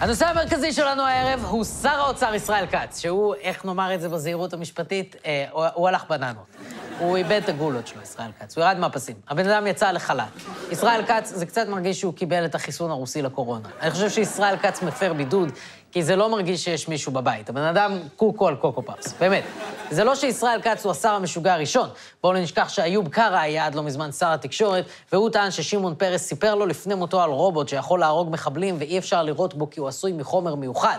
הנושא המרכזי שלנו הערב הוא שר האוצר ישראל כץ, שהוא, איך נאמר את זה בזהירות המשפטית, אה, הוא, הוא הלך בננות. הוא איבד את הגולות שלו, ישראל כץ. הוא ירד מהפסים. הבן אדם יצא לחל"ת. ישראל כץ, זה קצת מרגיש שהוא קיבל את החיסון הרוסי לקורונה. אני חושב שישראל כץ מפר בידוד, כי זה לא מרגיש שיש מישהו בבית. הבן אדם קוקו על קוקו פאפס, באמת. זה לא שישראל כץ הוא השר המשוגע הראשון. בואו לא נשכח שאיוב קרא היה עד לא מזמן שר התקשורת, והוא טען ששמעון פרס סיפר לו לפני מותו על רובוט שיכול להרוג מחבלים ואי אפשר לירות בו כי הוא עשוי מחומר מיוחד.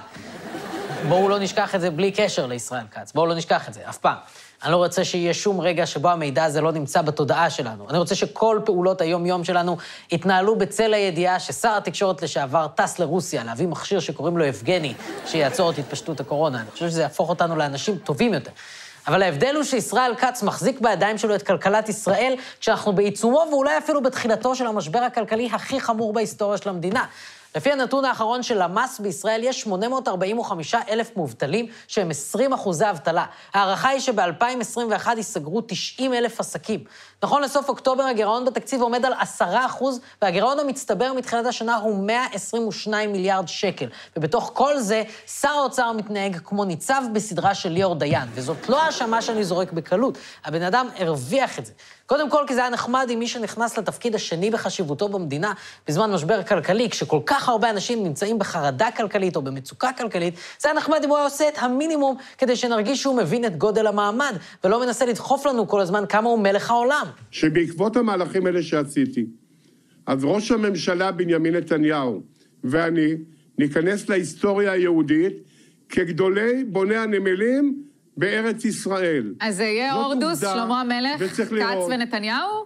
בואו לא נשכח את זה בלי קשר לישראל כץ. בואו לא נשכח את זה, אף פעם. אני לא רוצה שיהיה שום רגע שבו המידע הזה לא נמצא בתודעה שלנו. אני רוצה שכל פעולות היום-יום שלנו יתנהלו בצל הידיעה ששר התקשורת לשעבר טס לרוסיה להביא מכשיר שקוראים לו יבגני, שיעצור את התפשטות הקורונה. אני חושב שזה יהפוך אותנו לאנשים טובים יותר. אבל ההבדל הוא שישראל כץ מחזיק בידיים שלו את כלכלת ישראל, כשאנחנו בעיצומו ואולי אפילו בתחילתו של המשבר הכלכלי הכי חמור בהיסטוריה של המדינה. לפי הנתון האחרון של למ"ס בישראל, יש 845 אלף מובטלים שהם 20 אחוזי אבטלה. ההערכה היא שב-2021 ייסגרו 90 אלף עסקים. נכון לסוף אוקטובר הגירעון בתקציב עומד על 10 אחוז, והגירעון המצטבר מתחילת השנה הוא 122 מיליארד שקל. ובתוך כל זה, שר האוצר מתנהג כמו ניצב בסדרה של ליאור דיין, וזאת לא האשמה שאני זורק בקלות. הבן אדם הרוויח את זה. קודם כל, כי זה היה נחמד עם מי שנכנס לתפקיד השני בחשיבותו במדינה בזמן משבר כלכלי, כשכל כך הרבה אנשים נמצאים בחרדה כלכלית או במצוקה כלכלית, זה היה נחמד אם הוא היה עושה את המינימום כדי שנרגיש שהוא מבין את גודל המעמד, ולא מנסה לדחוף לנו כל הזמן כמה הוא מלך העולם. שבעקבות המהלכים האלה שעשיתי, אז ראש הממשלה בנימין נתניהו ואני ניכנס להיסטוריה היהודית כגדולי בוני הנמלים בארץ ישראל. אז זה יהיה הורדוס, שלמה המלך, כץ. ונתניהו?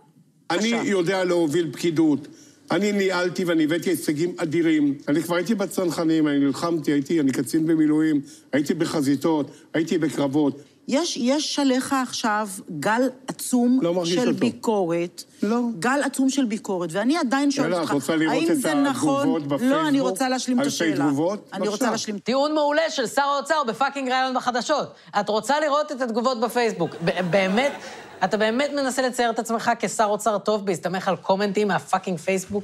אני יודע להוביל פקידות. אני ניהלתי ואני הבאתי הישגים אדירים. אני כבר הייתי בצנחנים, אני נלחמתי, הייתי, אני קצין במילואים, הייתי בחזיתות, הייתי בקרבות. יש, יש עליך עכשיו גל עצום לא של אותו. ביקורת. לא. גל עצום של ביקורת, ואני עדיין שואלת יאללה, אותך, את רוצה לראות האם את זה התגובות נכון? בפייסבוק? לא, אני רוצה להשלים את אלפי השאלה. תגובות? אני. רוצה להשלים. טיעון מעולה של שר האוצר בפאקינג ראיון בחדשות. את רוצה לראות את התגובות בפייסבוק. באמת, אתה באמת מנסה לצייר את עצמך כשר אוצר טוב בהסתמך על קומנטים מהפאקינג פייסבוק?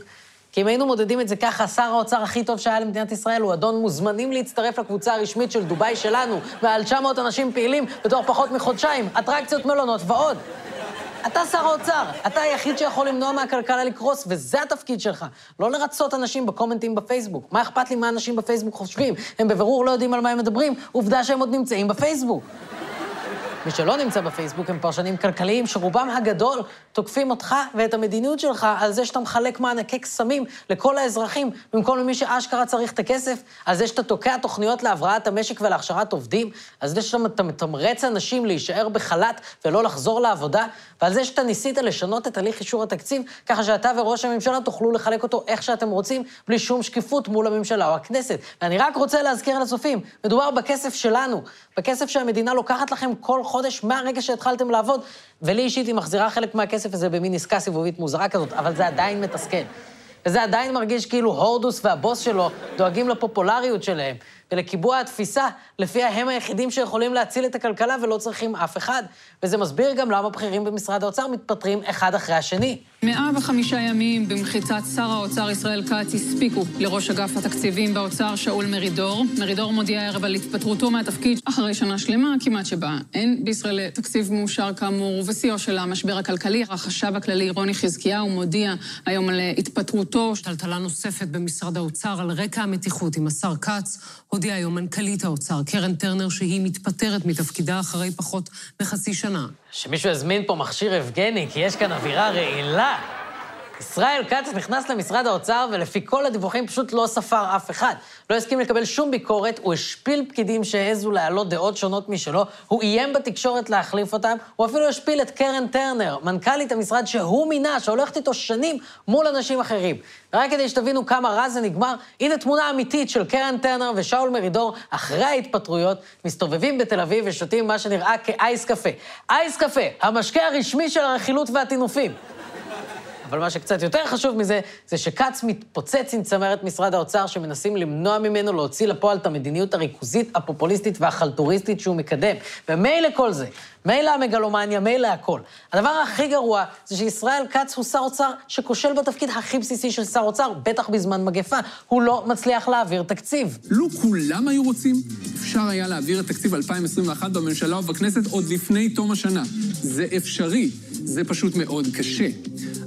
כי אם היינו מודדים את זה ככה, שר האוצר הכי טוב שהיה למדינת ישראל הוא אדון מוזמנים להצטרף לקבוצה הרשמית של דובאי שלנו, מעל 900 אנשים פעילים בתוך פחות מחודשיים, אטרקציות, מלונות ועוד. אתה שר האוצר, אתה היחיד שיכול למנוע מהכלכלה לקרוס, וזה התפקיד שלך. לא לרצות אנשים בקומנטים בפייסבוק. מה אכפת לי מה אנשים בפייסבוק חושבים? הם בבירור לא יודעים על מה הם מדברים, עובדה שהם עוד נמצאים בפייסבוק. מי שלא נמצא בפייסבוק הם פרשנים כלכליים שרובם הגדול תוקפים אותך ואת המדיניות שלך על זה שאתה מחלק מענקי קסמים לכל האזרחים במקום למי שאשכרה צריך את הכסף, על זה שאתה תוקע תוכניות להבראת המשק ולהכשרת עובדים, על זה שאתה מתמרץ אנשים להישאר בחל"ת ולא לחזור לעבודה, ועל זה שאתה ניסית לשנות את הליך אישור התקציב ככה שאתה וראש הממשלה תוכלו לחלק אותו איך שאתם רוצים, בלי שום שקיפות מול הממשלה או הכנסת. ואני רק רוצה להזכיר לצופים, מדובר בכסף שלנו, בכסף שהמדינה לוקחת לכם כל מהרגע שהתחלתם לעבוד, ולי אישית היא מחזירה חלק מהכסף הזה במין עסקה סיבובית מוזרה כזאת, אבל זה עדיין מתסכל. וזה עדיין מרגיש כאילו הורדוס והבוס שלו דואגים לפופולריות שלהם ולקיבוע התפיסה לפיה הם היחידים שיכולים להציל את הכלכלה ולא צריכים אף אחד. וזה מסביר גם למה בכירים במשרד האוצר מתפטרים אחד אחרי השני. 105 ימים במחיצת שר האוצר ישראל כץ הספיקו לראש אגף התקציבים באוצר שאול מרידור. מרידור מודיע הערב על התפטרותו מהתפקיד אחרי שנה שלמה כמעט שבה אין בישראל תקציב מאושר כאמור, ובשיאו של המשבר הכלכלי. החשב הכללי רוני חזקיהו מודיע היום על התפטרותו. טלטלה נוספת במשרד האוצר על רקע המתיחות עם השר כץ, הודיעה היום מנכ"לית האוצר, קרן טרנר, שהיא מתפטרת מתפקידה אחרי פחות מחצי שנה. שמישהו יזמין פה מכשיר יבגני, כי יש כאן אווירה רעילה. ישראל כץ נכנס למשרד האוצר, ולפי כל הדיווחים פשוט לא ספר אף אחד. לא הסכים לקבל שום ביקורת, הוא השפיל פקידים שהעזו להעלות דעות שונות משלו, הוא איים בתקשורת להחליף אותם, הוא אפילו השפיל את קרן טרנר, מנכ"לית המשרד שהוא מינה, שהולכת איתו שנים מול אנשים אחרים. ורק כדי שתבינו כמה רע זה נגמר, הנה תמונה אמיתית של קרן טרנר ושאול מרידור אחרי ההתפטרויות, מסתובבים בתל אביב ושותים מה שנראה כאייס קפה. אייס קפה, המשקה הרשמי של הרכילות והטינופים. אבל מה שקצת יותר חשוב מזה, זה שכץ מתפוצץ עם צמרת משרד האוצר, שמנסים למנוע ממנו להוציא לפועל את המדיניות הריכוזית, הפופוליסטית והחלטוריסטית שהוא מקדם. ומילא כל זה, מילא המגלומניה, מילא הכל. הדבר הכי גרוע זה שישראל כץ הוא שר אוצר שכושל בתפקיד הכי בסיסי של שר אוצר, בטח בזמן מגפה. הוא לא מצליח להעביר תקציב. לו כולם היו רוצים, אפשר היה להעביר את תקציב 2021 בממשלה ובכנסת עוד לפני תום השנה. זה אפשרי, זה פשוט מאוד קשה.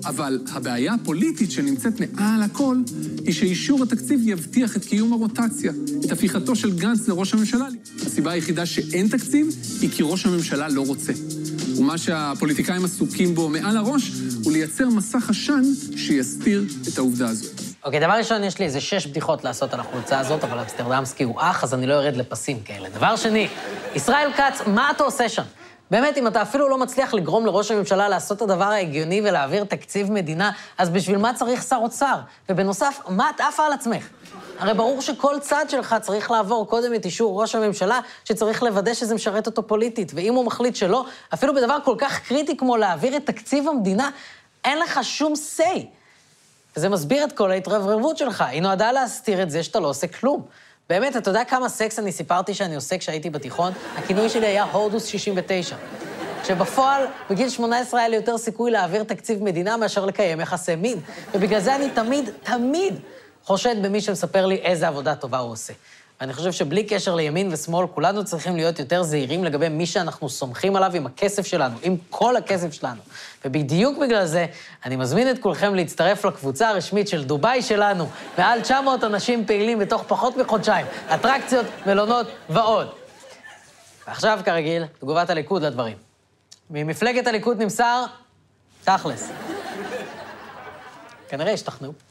אבל הבעיה הפוליטית שנמצאת מעל הכל, היא שאישור התקציב יבטיח את קיום הרוטציה, את הפיכתו של גנץ לראש הממשלה. הסיבה היחידה שאין תקציב, היא כי ראש הממשלה לא רוצה. ומה שהפוליטיקאים עסוקים בו מעל הראש, הוא לייצר מסך עשן שיסתיר את העובדה הזאת. אוקיי, דבר ראשון, יש לי איזה שש בדיחות לעשות על החולצה הזאת, אבל אמסטרדמסקי הוא אח, אז אני לא ארד לפסים כאלה. דבר שני, ישראל כץ, מה אתה עושה שם? באמת, אם אתה אפילו לא מצליח לגרום לראש הממשלה לעשות את הדבר ההגיוני ולהעביר תקציב מדינה, אז בשביל מה צריך שר אוצר? ובנוסף, מה את עפה על עצמך? הרי ברור שכל צד שלך צריך לעבור קודם את אישור ראש הממשלה, שצריך לוודא שזה משרת אותו פוליטית. ואם הוא מחליט שלא, אפילו בדבר כל כך קריטי כמו להעביר את תקציב המדינה, אין לך שום say. וזה מסביר את כל ההתרברבות שלך. היא נועדה להסתיר את זה שאתה לא עושה כלום. באמת, אתה יודע כמה סקס אני סיפרתי שאני עושה כשהייתי בתיכון? הכינוי שלי היה הורדוס 69. כשבפועל, בגיל 18 היה לי יותר סיכוי להעביר תקציב מדינה מאשר לקיים יחסי מין. ובגלל זה אני תמיד, תמיד חושד במי שמספר לי איזה עבודה טובה הוא עושה. ואני חושב שבלי קשר לימין ושמאל, כולנו צריכים להיות יותר זהירים לגבי מי שאנחנו סומכים עליו עם הכסף שלנו, עם כל הכסף שלנו. ובדיוק בגלל זה, אני מזמין את כולכם להצטרף לקבוצה הרשמית של דובאי שלנו, מעל 900 אנשים פעילים בתוך פחות מחודשיים, אטרקציות, מלונות ועוד. ועכשיו, כרגיל, תגובת הליכוד לדברים. ממפלגת הליכוד נמסר, תכלס. כנראה השתכנעו.